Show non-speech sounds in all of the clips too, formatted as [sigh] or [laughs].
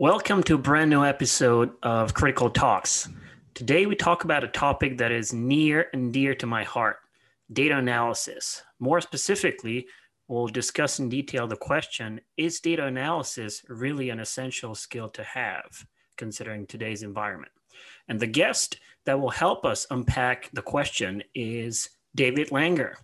Welcome to a brand new episode of Critical Talks. Today we talk about a topic that is near and dear to my heart data analysis. More specifically, we'll discuss in detail the question Is data analysis really an essential skill to have, considering today's environment? And the guest that will help us unpack the question is David Langer,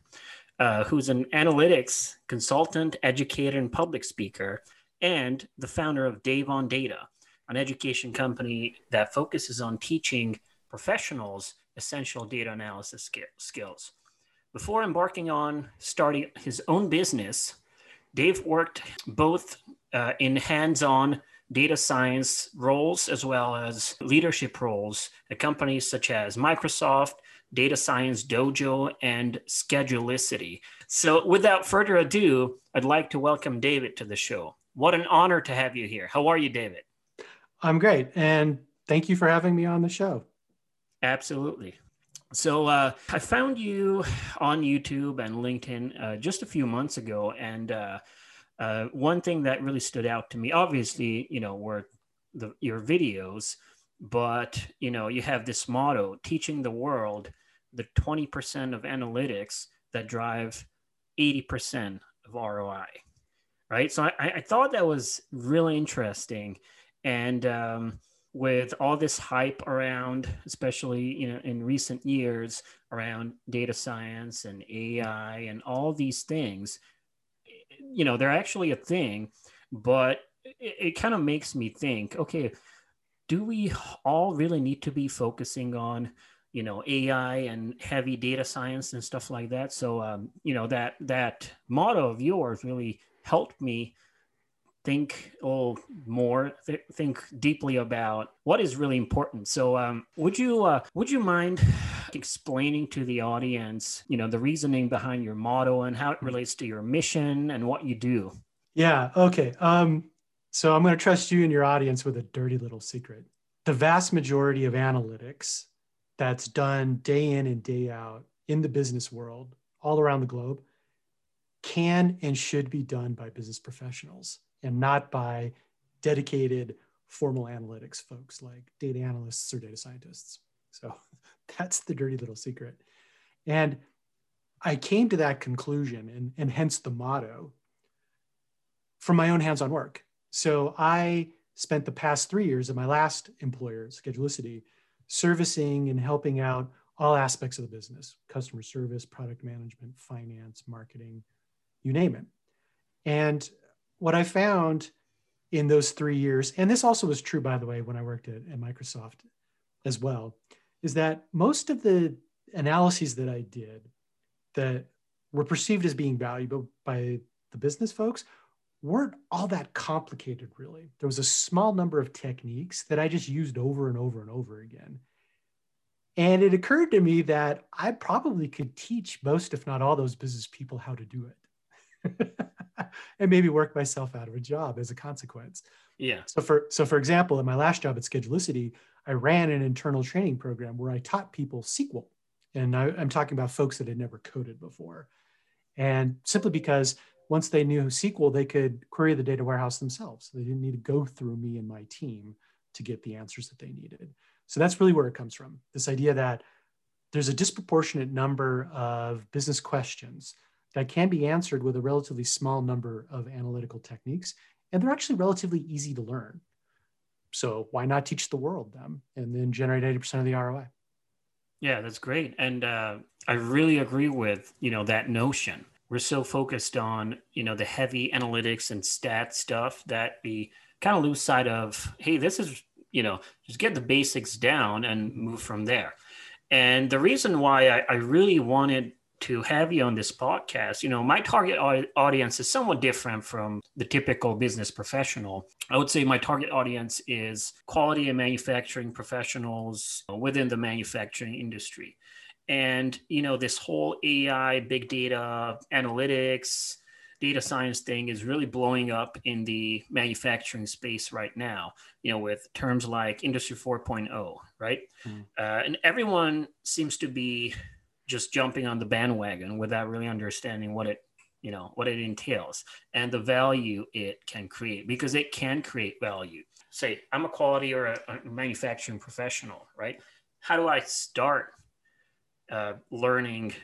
uh, who's an analytics consultant, educator, and public speaker, and the founder of Dave on Data, an education company that focuses on teaching professionals essential data analysis skills. Before embarking on starting his own business, Dave worked both uh, in hands on data science roles as well as leadership roles at companies such as Microsoft, Data Science Dojo, and Schedulicity. So, without further ado, I'd like to welcome David to the show. What an honor to have you here. How are you, David? I'm great. And thank you for having me on the show. Absolutely. So uh, I found you on YouTube and LinkedIn uh, just a few months ago, and uh, uh one thing that really stood out to me, obviously, you know, were the, your videos, but you know, you have this motto: teaching the world the 20% of analytics that drive 80% of ROI. Right. So I, I thought that was really interesting. And um, with all this hype around, especially you know in recent years around data science and AI and all these things, you know, they're actually a thing, but it, it kind of makes me think, okay, do we all really need to be focusing on you know AI and heavy data science and stuff like that. So um, you know that that motto of yours really helped me think oh more th- think deeply about what is really important. So um, would you uh, would you mind explaining to the audience you know the reasoning behind your motto and how it relates to your mission and what you do? Yeah okay um, so i'm going to trust you and your audience with a dirty little secret. The vast majority of analytics that's done day in and day out in the business world all around the globe can and should be done by business professionals and not by dedicated formal analytics folks like data analysts or data scientists. So [laughs] that's the dirty little secret. And I came to that conclusion and, and hence the motto from my own hands on work. So I spent the past three years of my last employer, Schedulicity, servicing and helping out all aspects of the business customer service, product management, finance, marketing, you name it. And what I found in those three years, and this also was true, by the way, when I worked at, at Microsoft as well, is that most of the analyses that I did that were perceived as being valuable by the business folks weren't all that complicated, really. There was a small number of techniques that I just used over and over and over again. And it occurred to me that I probably could teach most, if not all, those business people how to do it. [laughs] and maybe work myself out of a job as a consequence. Yeah. So for so for example, in my last job at Schedulicity, I ran an internal training program where I taught people SQL. And I, I'm talking about folks that had never coded before. And simply because once they knew SQL, they could query the data warehouse themselves. They didn't need to go through me and my team to get the answers that they needed. So that's really where it comes from this idea that there's a disproportionate number of business questions that can be answered with a relatively small number of analytical techniques, and they're actually relatively easy to learn. So why not teach the world them and then generate 80% of the ROI? Yeah, that's great. And uh, I really agree with, you know, that notion we're so focused on you know the heavy analytics and stat stuff that we kind of lose sight of hey this is you know just get the basics down and move from there and the reason why I, I really wanted to have you on this podcast. You know my target audience is somewhat different from the typical business professional. I would say my target audience is quality and manufacturing professionals within the manufacturing industry. And you know this whole ai big data analytics data science thing is really blowing up in the manufacturing space right now you know with terms like industry 4.0 right? Mm. uh, and everyone seems to be just jumping on the bandwagon without really understanding what it you know what it entails and the value it can create because it can create value. Say i'm a quality or a, a manufacturing professional right? How do i start uh, learning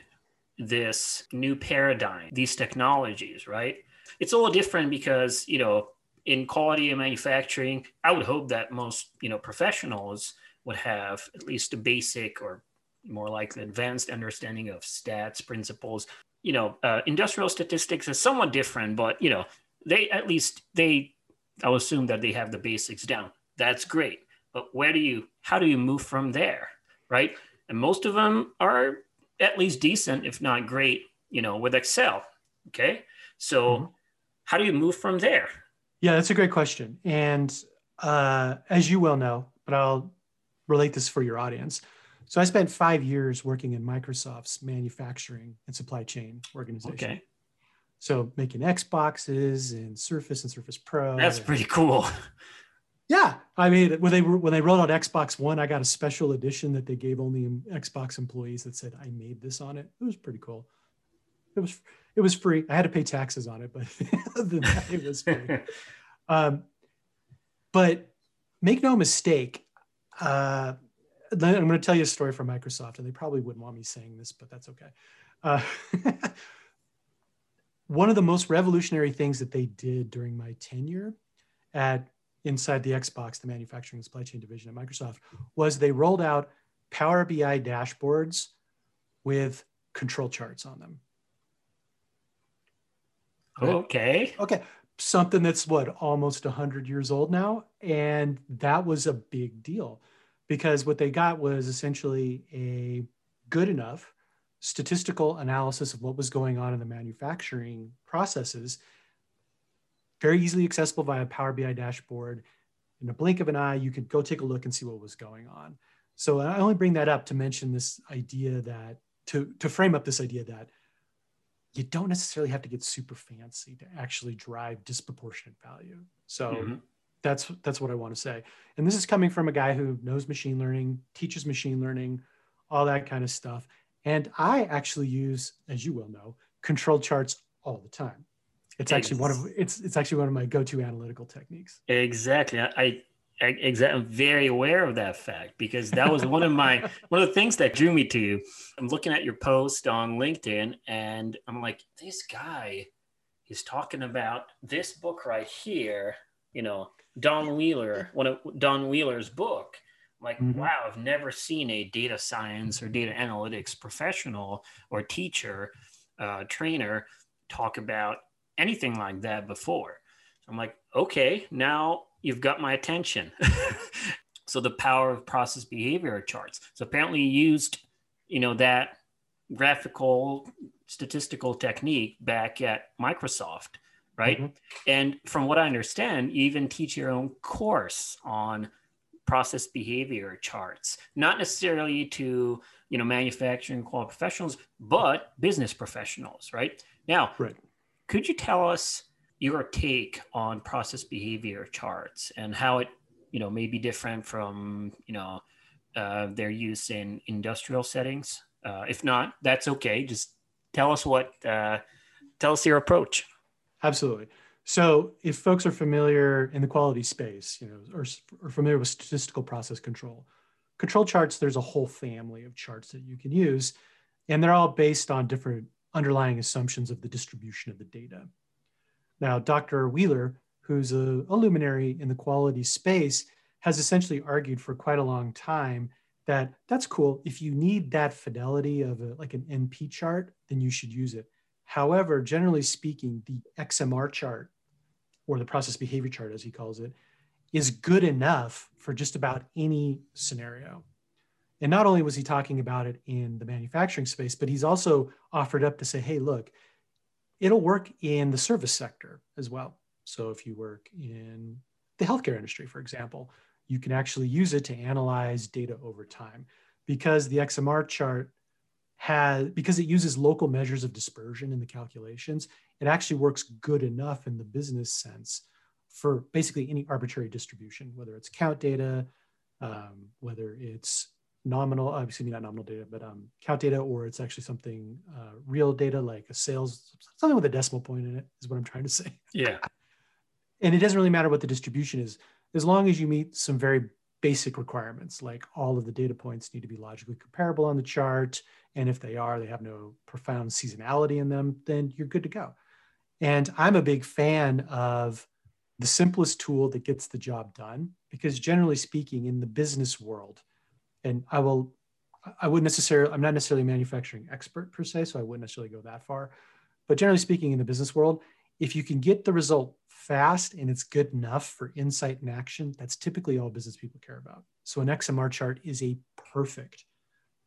this new paradigm these technologies right? It's a little different because you know in quality and manufacturing i would hope that most you know professionals would have at least a basic or more like the advanced understanding of stats principles you know, uh, industrial statistics is somewhat different, but you know, they at least they, I'll assume that they have the basics down. That's great. But where do you, how do you move from there, right? And most of them are at least decent, if not great, you know, with Excel. Okay, so mm-hmm. how do you move from there? Yeah, that's a great question. And uh, as you well know, but I'll relate this for your audience. So I spent five years working in Microsoft's manufacturing and supply chain organization. Okay. So making Xboxes and Surface and Surface Pro. That's and, pretty cool. Yeah, I mean, when they when they rolled out Xbox One, I got a special edition that they gave only Xbox employees that said I made this on it. It was pretty cool. It was it was free. I had to pay taxes on it, but [laughs] that, it was free. [laughs] um, but make no mistake, uh, I'm going to tell you a story from Microsoft, and they probably wouldn't want me saying this, but that's okay. Uh, [laughs] one of the most revolutionary things that they did during my tenure at inside the Xbox, the manufacturing and supply chain division at Microsoft, was they rolled out Power BI dashboards with control charts on them. Okay. Okay. Something that's what almost 100 years old now. And that was a big deal because what they got was essentially a good enough statistical analysis of what was going on in the manufacturing processes, very easily accessible via Power BI dashboard. In a blink of an eye, you could go take a look and see what was going on. So I only bring that up to mention this idea that to, to frame up this idea that you don't necessarily have to get super fancy to actually drive disproportionate value. So mm-hmm that's that's what I want to say. And this is coming from a guy who knows machine learning, teaches machine learning, all that kind of stuff. And I actually use, as you will know, control charts all the time. It's actually one of it's it's actually one of my go-to analytical techniques. Exactly. I, I exactly I'm very aware of that fact because that was one of my [laughs] one of the things that drew me to you. I'm looking at your post on LinkedIn and I'm like, this guy is talking about this book right here, you know, Don Wheeler, one of Don Wheeler's book. like, mm-hmm. wow, I've never seen a data science or data analytics professional or teacher, uh, trainer talk about anything like that before. So I'm like, okay, now you've got my attention. [laughs] so the power of process behavior charts. So apparently you used, you know, that graphical statistical technique back at Microsoft right? Mm-hmm. And from what I understand, you even teach your own course on process behavior charts, not necessarily to you know manufacturing quality professionals, but business professionals, right? Now, right. could you tell us your take on process behavior charts and how it you know may be different from you know uh, their use in industrial settings? Uh, if not, that's okay. Just tell us what uh, tell us your approach. Absolutely. So if folks are familiar in the quality space, you know, or, or familiar with statistical process control, control charts, there's a whole family of charts that you can use, and they're all based on different underlying assumptions of the distribution of the data. Now, Dr. Wheeler, who's a, a luminary in the quality space, has essentially argued for quite a long time that that's cool. If you need that fidelity of a, like an NP chart, then you should use it. However, generally speaking, the XMR chart or the process behavior chart, as he calls it, is good enough for just about any scenario. And not only was he talking about it in the manufacturing space, but he's also offered up to say, hey, look, it'll work in the service sector as well. So if you work in the healthcare industry, for example, you can actually use it to analyze data over time because the XMR chart has because it uses local measures of dispersion in the calculations it actually works good enough in the business sense for basically any arbitrary distribution whether it's count data um, whether it's nominal, uh, excuse me, not nominal data, but um, count data, or it's actually something uh, real data like a sales, something with a decimal point in it is what I'm trying to say. Yeah. and it doesn't really matter what the distribution is, as long as you meet some very basic requirements, like all of the data points need to be logically comparable on the chart. And if they are, they have no profound seasonality in them, then you're good to go. And I'm a big fan of the simplest tool that gets the job done because generally speaking in the business world and i will i wouldn't necessarily i'm not necessarily a manufacturing expert per se so i wouldn't necessarily go that far but generally speaking in the business world if you can get the result fast and it's good enough for insight and action that's typically all business people care about so an xmr chart is a perfect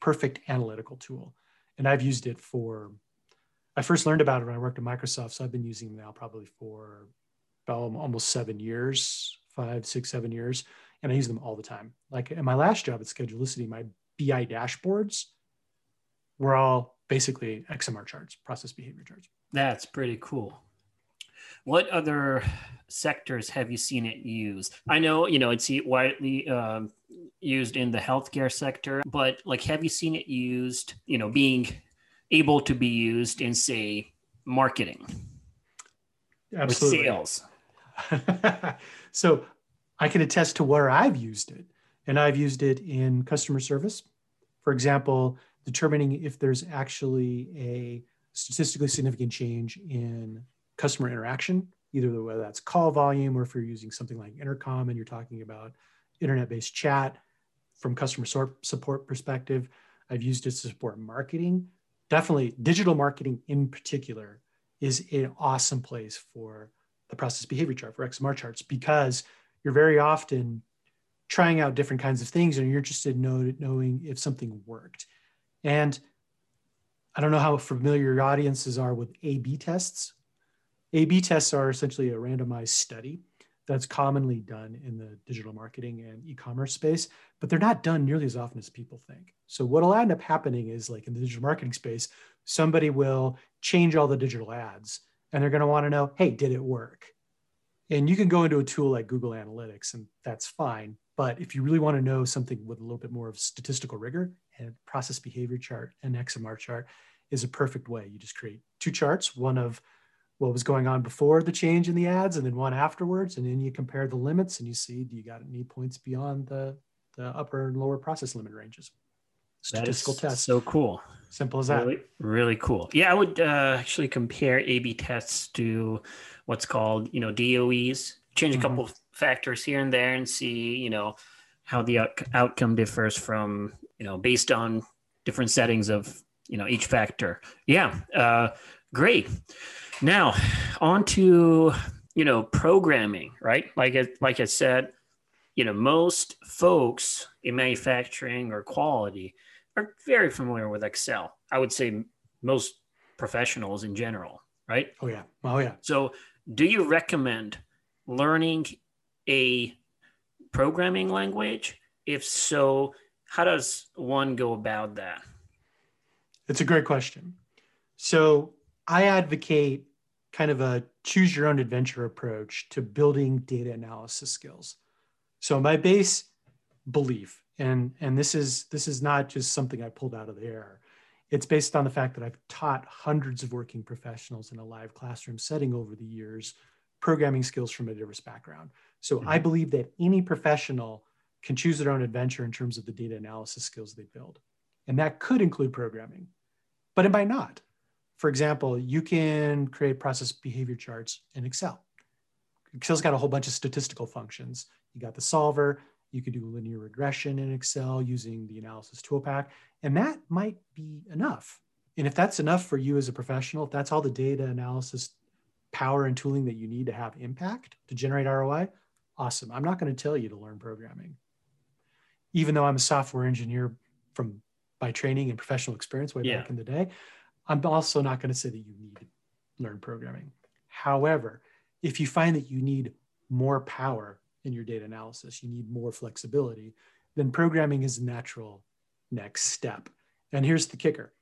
perfect analytical tool and i've used it for i first learned about it when i worked at microsoft so i've been using it now probably for about almost seven years, five, six, seven years, and I use them all the time. Like in my last job at Schedulicity, my BI dashboards were all basically XMR charts, process behavior charts. That's pretty cool. What other sectors have you seen it used? I know you know it's widely um, used in the healthcare sector, but like, have you seen it used? You know, being able to be used in say marketing, Absolutely. sales. [laughs] so I can attest to where I've used it. And I've used it in customer service. For example, determining if there's actually a statistically significant change in customer interaction, either whether that's call volume or if you're using something like intercom and you're talking about internet-based chat from customer support perspective. I've used it to support marketing. Definitely digital marketing in particular is an awesome place for the process behavior chart for XMR charts because you're very often trying out different kinds of things and you're interested in know, knowing if something worked. And I don't know how familiar your audiences are with A B tests. A B tests are essentially a randomized study that's commonly done in the digital marketing and e commerce space, but they're not done nearly as often as people think. So, what will end up happening is like in the digital marketing space, somebody will change all the digital ads and they're going to want to know, hey, did it work? And you can go into a tool like Google Analytics, and that's fine. But if you really want to know something with a little bit more of statistical rigor, and process behavior chart and XMR chart is a perfect way. You just create two charts, one of what was going on before the change in the ads, and then one afterwards, and then you compare the limits, and you see do you got any points beyond the the upper and lower process limit ranges. Statistical test. So cool. Simple as that. Really, really cool. Yeah, I would uh, actually compare A/B tests to what's called, you know, DOEs. Change a mm-hmm. couple factors here and there, and see, you know, how the out- outcome differs from, you know, based on different settings of, you know, each factor. Yeah, uh, great. Now, on to you know programming, right? Like I, like I said, you know, most folks in manufacturing or quality are very familiar with Excel. I would say most professionals in general, right? Oh yeah. Oh yeah. So, do you recommend learning a programming language? If so, how does one go about that? It's a great question. So, I advocate kind of a choose your own adventure approach to building data analysis skills. So, my base belief. And and this is this is not just something i pulled out of the air. It's based on the fact that i've taught hundreds of working professionals in a live classroom setting over the years programming skills from a diverse background. So mm-hmm. i believe that any professional can choose their own adventure in terms of the data analysis skills they build. And that could include programming but it might not for example you can create process behavior charts in excel excel's got a whole bunch of statistical functions you got the solver you could do linear regression in Excel using the analysis toolpack, and that might be enough. And if that's enough for you as a professional, if that's all the data analysis power and tooling that you need to have impact to generate ROI, awesome. I'm not going to tell you to learn programming. Even though I'm a software engineer from by training and professional experience way yeah. back in the day, I'm also not going to say that you need to learn programming. However, if you find that you need more power in your data analysis, you need more flexibility, then programming is a natural next step. And here's the kicker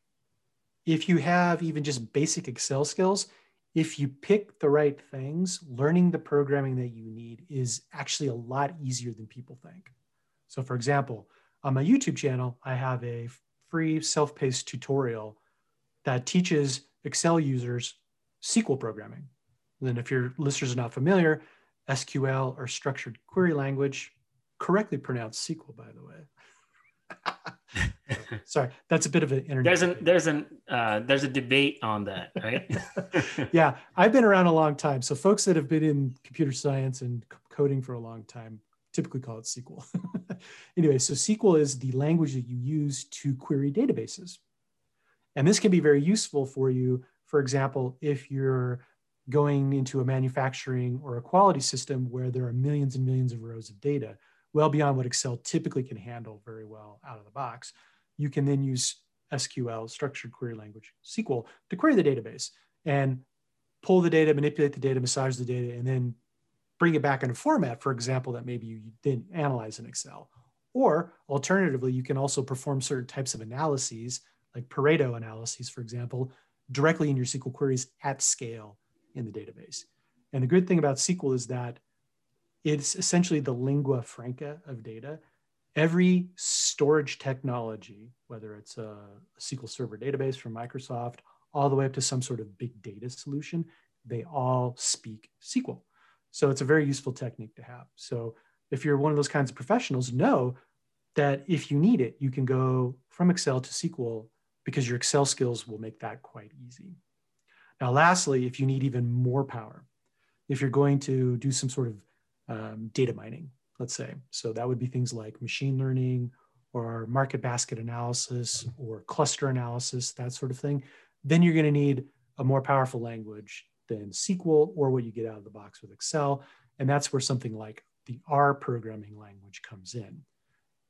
if you have even just basic Excel skills, if you pick the right things, learning the programming that you need is actually a lot easier than people think. So, for example, on my YouTube channel, I have a free self paced tutorial that teaches Excel users SQL programming. And then, if your listeners are not familiar, SQL or structured query language, correctly pronounced SQL, by the way. [laughs] Sorry, that's a bit of an internet. There's an there's an uh, there's a debate on that, right? [laughs] yeah, I've been around a long time, so folks that have been in computer science and coding for a long time typically call it SQL. [laughs] anyway, so SQL is the language that you use to query databases, and this can be very useful for you. For example, if you're going into a manufacturing or a quality system where there are millions and millions of rows of data, well beyond what Excel typically can handle very well out of the box, you can then use SQL, structured query language, SQL, to query the database and pull the data, manipulate the data, massage the data, and then bring it back in a format, for example, that maybe you didn't analyze in Excel. Or alternatively, you can also perform certain types of analyses, like Pareto analyses, for example, directly in your SQL queries at scale in the database. And the good thing about SQL is that it's essentially the lingua franca of data. Every storage technology, whether it's a, SQL Server database from Microsoft, all the way up to some sort of big data solution, they all speak SQL. So it's a very useful technique to have. So if you're one of those kinds of professionals, know that if you need it, you can go from Excel to SQL because your Excel skills will make that quite easy. Now, lastly, if you need even more power, if you're going to do some sort of um, data mining, let's say, so that would be things like machine learning or market basket analysis or cluster analysis, that sort of thing, then you're going to need a more powerful language than SQL or what you get out of the box with Excel. And that's where something like the R programming language comes in.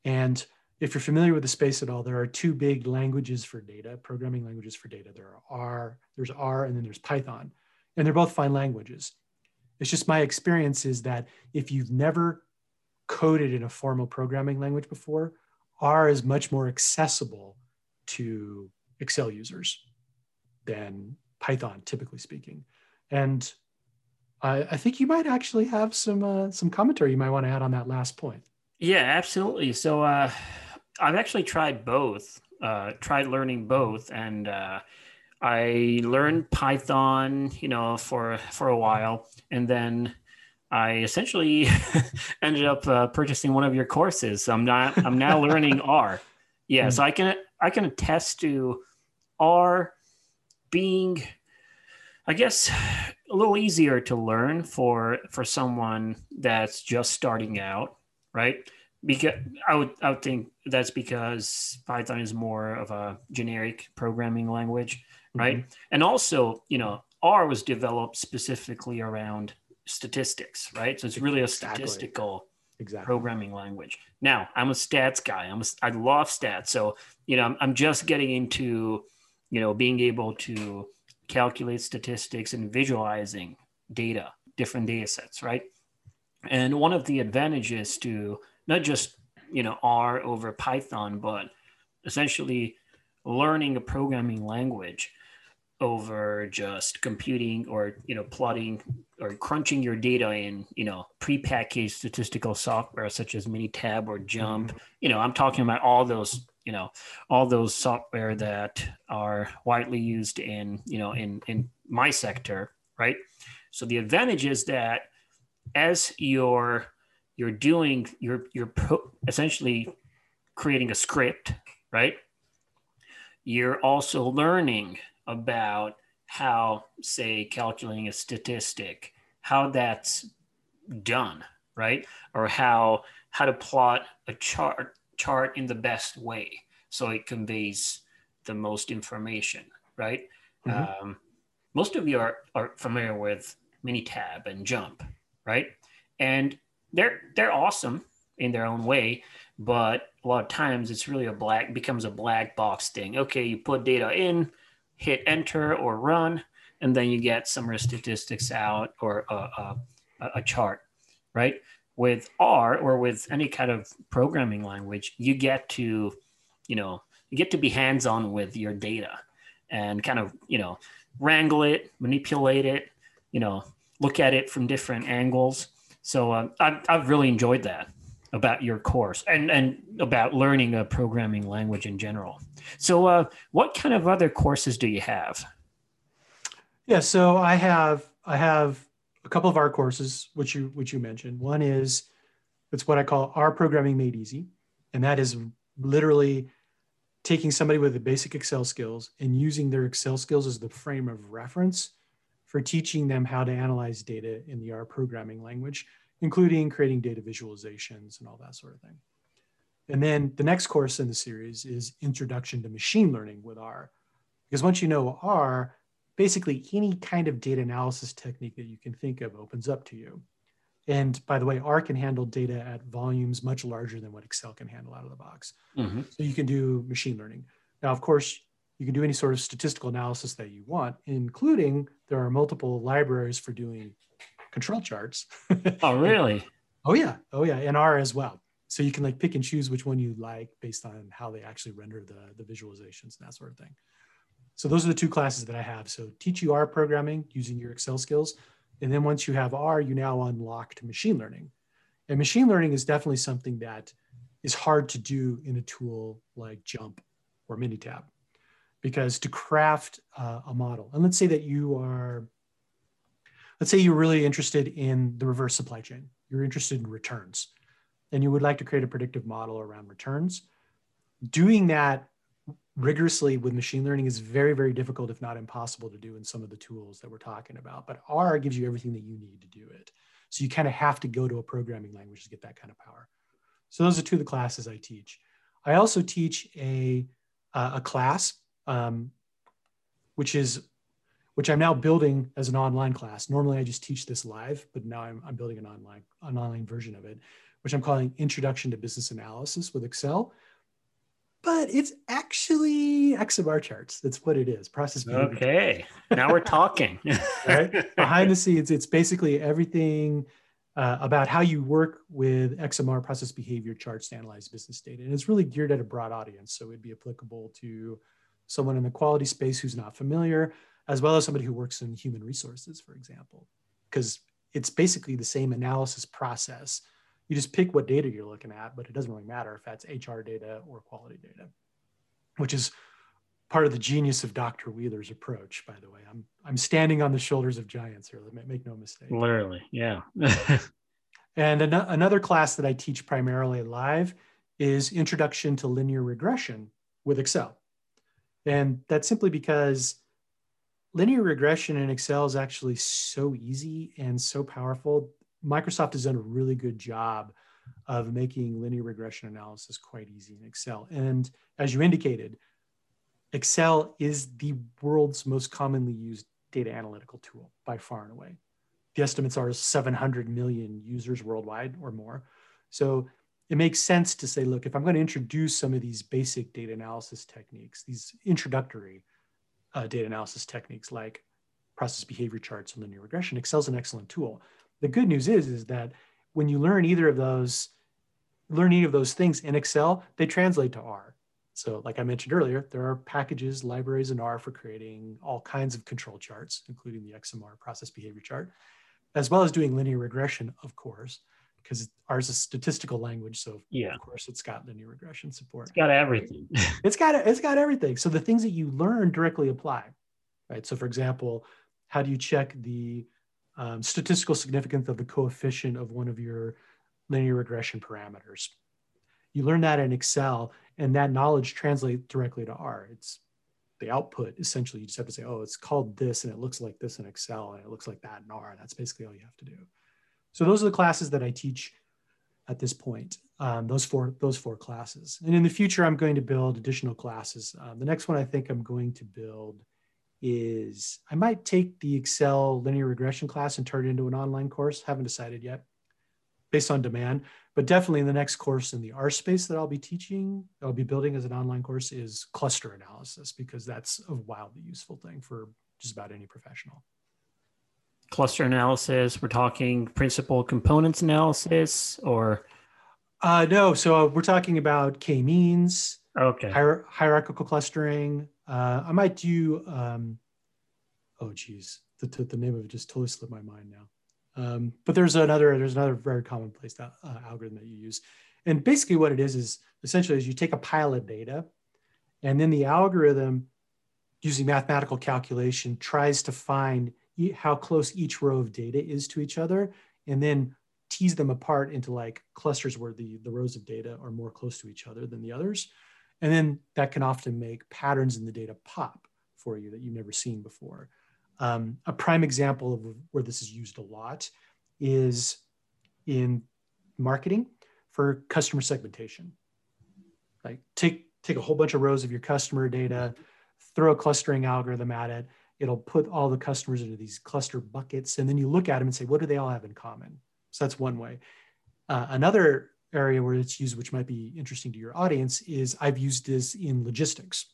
And if you're familiar with the space at all, there are two big languages for data, programming languages for data. There are R, there's R, and then there's Python. And they're both fine languages. It's just my experience is that if you've never coded in a formal programming language before, R is much more accessible to Excel users than Python, typically speaking. And I, I think you might actually have some uh, some commentary you might want to add on that last point. Yeah, absolutely. So uh, I've actually tried both. Uh, tried learning both, and uh, I learned Python, you know, for for a while, and then I essentially [laughs] ended up uh, purchasing one of your courses. So I'm not. I'm now learning [laughs] R. Yeah, so I can I can attest to R being, I guess, a little easier to learn for for someone that's just starting out, right? Because I would I would think that's because Python is more of a generic programming language, right? Mm-hmm. And also, you know, R was developed specifically around statistics, right? So it's really a statistical exactly. programming language. Now, I'm a stats guy. I'm a, I love stats. So, you know, I'm, I'm just getting into, you know, being able to calculate statistics and visualizing data, different data sets, right? And one of the advantages to not just you know R over Python, but essentially learning a programming language over just computing or you know plotting or crunching your data in you know prepackaged statistical software such as minitab or JMP mm-hmm. you know i'm talking about all those you know all those software that are widely used in you know in in my sector right so the advantage is that as your you're doing you're you're pro- essentially creating a script right? You're also learning about how say calculating a statistic how that's done right? Or how how to plot a chart chart in the best way so it conveys the most information right? Mm-hmm. um, most of you are, are familiar with minitab and JMP right? And they're they're awesome in their own way, but a lot of times it's really a black becomes a black box thing. Okay, you put data in, hit enter or run, and then you get some statistics out or a, a, a chart, right? With R or with any kind of programming language, you get to, you know, you get to be hands on with your data and kind of, you know, wrangle it, manipulate it, you know, look at it from different angles so uh, I've, I've really enjoyed that. about your course and and about learning a programming language in general. So, uh, what kind of other courses do you have? Yeah, so I have I have a couple of R courses which you which you mentioned. One is it's what I call R programming made easy, and that is literally taking somebody with the basic Excel skills and using their Excel skills as the frame of reference for teaching them how to analyze data in the R programming language, including creating data visualizations and all that sort of thing. And then the next course in the series is Introduction to Machine Learning with R. Because once you know R, basically any kind of data analysis technique that you can think of opens up to you. And by the way, R can handle data at volumes much larger than what Excel can handle out of the box. Mm-hmm. So you can do machine learning. Now, of course, you can do any sort of statistical analysis that you want, including there are multiple libraries for doing control charts. oh, [laughs] really? oh, yeah. Oh, yeah. And R as well. So you can like pick and choose which one you like based on how they actually render the, the visualizations and that sort of thing. So those are the two classes that I have. So teach you R programming using your Excel skills and then once you have R, you now unlock to machine learning. And machine learning is definitely something that is hard to do in a tool like JMP or Minitab. Because to craft uh, a model, and let's say that you are, let's say you're really interested in the reverse supply chain, you're interested in returns, and you would like to create a predictive model around returns. Doing that rigorously with machine learning is very, very difficult, if not impossible to do in some of the tools that we're talking about. But R gives you everything that you need to do it. So you kind of have to go to a programming language to get that kind of power. So those are two of the classes I teach. I also teach a, uh, a class, um, which is which I'm now building as an online class. Normally I just teach this live, but now I'm, I'm building an online, an online version of it, which I'm calling Introduction to Business Analysis with Excel but it's actually XMR charts. That's what it is. Process. Okay, now we're talking. [laughs] [laughs] right behind the scenes, it's basically everything uh, about how you work with XMR process behavior charts to analyze business data, and it's really geared at a broad audience. So it'd be applicable to someone in the quality space who's not familiar, as well as somebody who works in human resources, for example, because it's basically the same analysis process you just pick what data you're looking at, but it doesn't really matter if that's HR data or quality data, which is part of the genius of Dr. Wheeler's approach, by the way. I'm I'm standing on the shoulders of giants here. Make no mistake. Literally, yeah. [laughs] and an- another class that I teach primarily live is Introduction to Linear Regression with Excel. And that's simply because linear regression in Excel is actually so easy and so powerful Microsoft has done a really good job of making linear regression analysis quite easy in Excel. And as you indicated, Excel is the world's most commonly used data analytical tool by far and away. The estimates are 700 million users worldwide or more. So it makes sense to say, look, if I'm going to introduce some of these basic data analysis techniques, these introductory uh, data analysis techniques like process behavior charts and linear regression, Excel is an excellent tool. The good news is is that when you learn either of those learn any of those things in excel they translate to r. So like i mentioned earlier there are packages libraries in r for creating all kinds of control charts including the xmr process behavior chart as well as doing linear regression of course because R's is a statistical language so yeah of course it's got linear regression support it's got everything [laughs] it's got it's got everything so the things that you learn directly apply right so for example how do you check the um, statistical significance of the coefficient of one of your linear regression parameters. You learn that in Excel, and that knowledge translates directly to R. It's the output. Essentially, you just have to say, "Oh, it's called this, and it looks like this in Excel, and it looks like that in R." That's basically all you have to do. So those are the classes that I teach at this point. Um, those four those four classes, and in the future, I'm going to build additional classes. Um, the next one I think I'm going to build is I might take the Excel linear regression class and turn it into an online course. Haven't decided yet based on demand, but definitely in the next course in the R space that I'll be teaching, I'll be building as an online course is cluster analysis because that's a wildly useful thing for just about any professional. Cluster analysis, we're talking principal components analysis or? Uh, no, so we're talking about k-means, okay. Hier- hierarchical clustering, uh, I might do. Um, oh, geez, the, the, the name of it just totally slipped my mind now. Um, but there's another there's another very commonplace that, uh, algorithm that you use, and basically what it is is essentially is you take a pile of data, and then the algorithm, using mathematical calculation, tries to find how close each row of data is to each other, and then tease them apart into like clusters where the the rows of data are more close to each other than the others, and then that can often make patterns in the data pop for you that you've never seen before. Um, a prime example of where this is used a lot is in marketing for customer segmentation. Like take take a whole bunch of rows of your customer data, throw a clustering algorithm at it. It'll put all the customers into these cluster buckets, and then you look at them and say, what do they all have in common? So that's one way. Uh, another area where it's used, which might be interesting to your audience, is I've used this in logistics.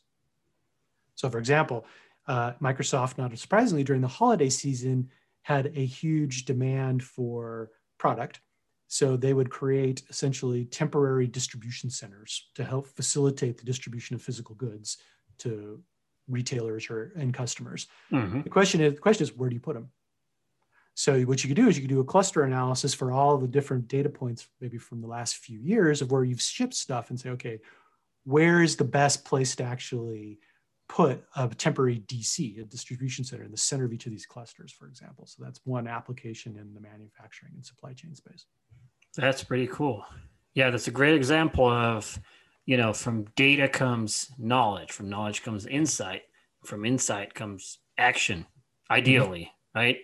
So, for example, uh, Microsoft, not surprisingly, during the holiday season, had a huge demand for product. So they would create essentially temporary distribution centers to help facilitate the distribution of physical goods to retailers or and customers. Mm-hmm. The question is, the question is, where do you put them? So what you could do is you could do a cluster analysis for all the different data points, maybe from the last few years of where you've shipped stuff, and say, okay, where is the best place to actually put a temporary DC, a distribution center, in the center of each of these clusters, for example. So that's one application in the manufacturing and supply chain space. That's pretty cool. Yeah, that's a great example of, you know, from data comes knowledge, from knowledge comes insight, from insight comes action, ideally, mm-hmm. right?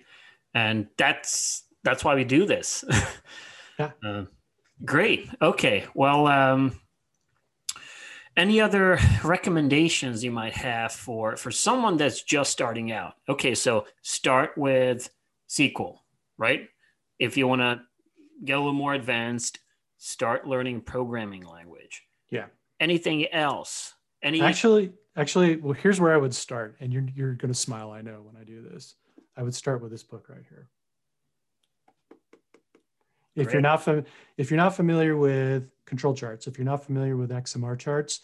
And that's that's why we do this. [laughs] yeah. Uh, great. Okay. Well, um, any other recommendations you might have for for someone that's just starting out okay so start with sql right if you want to get a little more advanced start learning programming language anything else any actually actually well here's where i would start and you're you're going to smile i know when i do this i would start with this book right here if Great. you're not fam- if you're not familiar with control charts, if you're not familiar with XMR charts,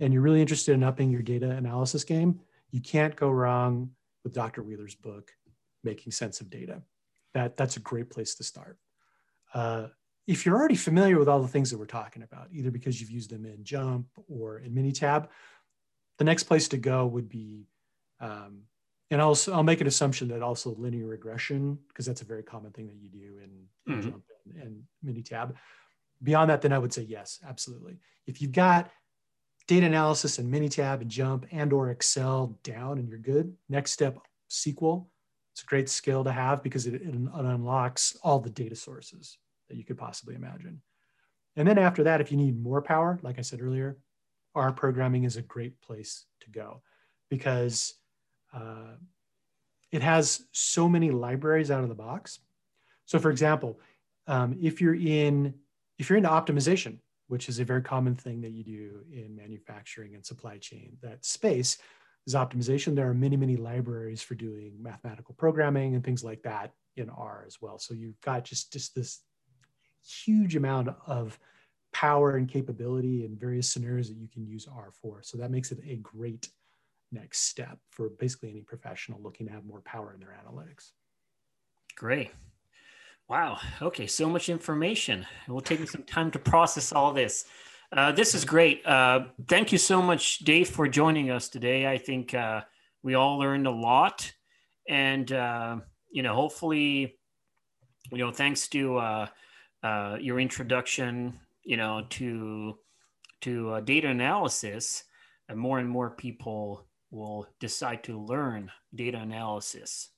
and you're really interested in upping your data analysis game, you can't go wrong with Dr. Wheeler's book, Making Sense of Data. That that's a great place to start. Uh, if you're already familiar with all the things that we're talking about, either because you've used them in JMP or in Minitab, the next place to go would be um, and I'll, I'll make an assumption that also linear regression, because that's a very common thing that you do in, mm-hmm. JMP and, and Minitab. Beyond that, then I would say yes, absolutely. If you've got data analysis and Minitab and JMP and or Excel down and you're good, next step, SQL. It's a great skill to have because it, it unlocks all the data sources that you could possibly imagine. And then after that, if you need more power, like I said earlier, R programming is a great place to go because uh, it has so many libraries out of the box. So for example, um, if you're in, if you're into optimization, which is a very common thing that you do in manufacturing and supply chain, that space is optimization. There are many, many libraries for doing mathematical programming and things like that in R as well. So you've got just, just this huge amount of power and capability in various scenarios that you can use R for. So that makes it a great next step for basically any professional looking to have more power in their analytics. Great. Wow. Okay. So much information. It will take me some time to process all this. Uh, this is great. Uh, thank you so much, Dave, for joining us today. I think uh, we all learned a lot. And, uh, you know, hopefully, you know, thanks to uh, uh, your introduction, you know, to, to data analysis, and more and more people will decide to learn data analysis.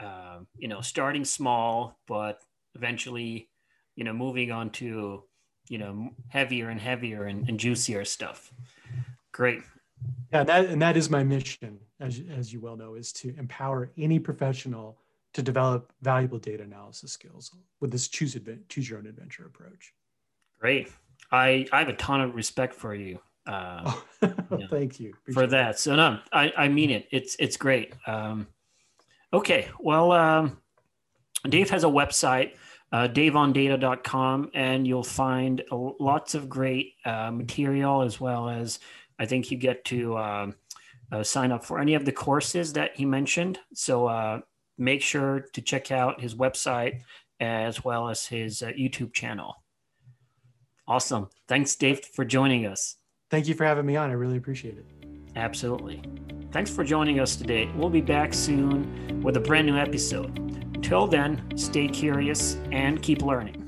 Uh, you know, starting small, but eventually, you know, moving on to, you know, heavier and heavier and, and juicier stuff. Great. Yeah, that and that is my mission, as as you well know, is to empower any professional to develop valuable data analysis skills with this choose advent, choose your own adventure approach. Great. I I have a ton of respect for you. Uh, oh, [laughs] thank you Appreciate for that. So no, I, I mean it. It's it's great. Um, Okay, well, um, Dave has a website, uh, daveondata.com, and you'll find lots of great uh, material as well as I think you get to uh, uh, sign up for any of the courses that he mentioned. So uh, make sure to check out his website as well as his uh, YouTube channel. Awesome. Thanks, Dave, for joining us. Thank you for having me on. I really appreciate it. Absolutely. Thanks for joining us today. We'll be back soon with a brand new episode. Until then, stay curious and keep learning.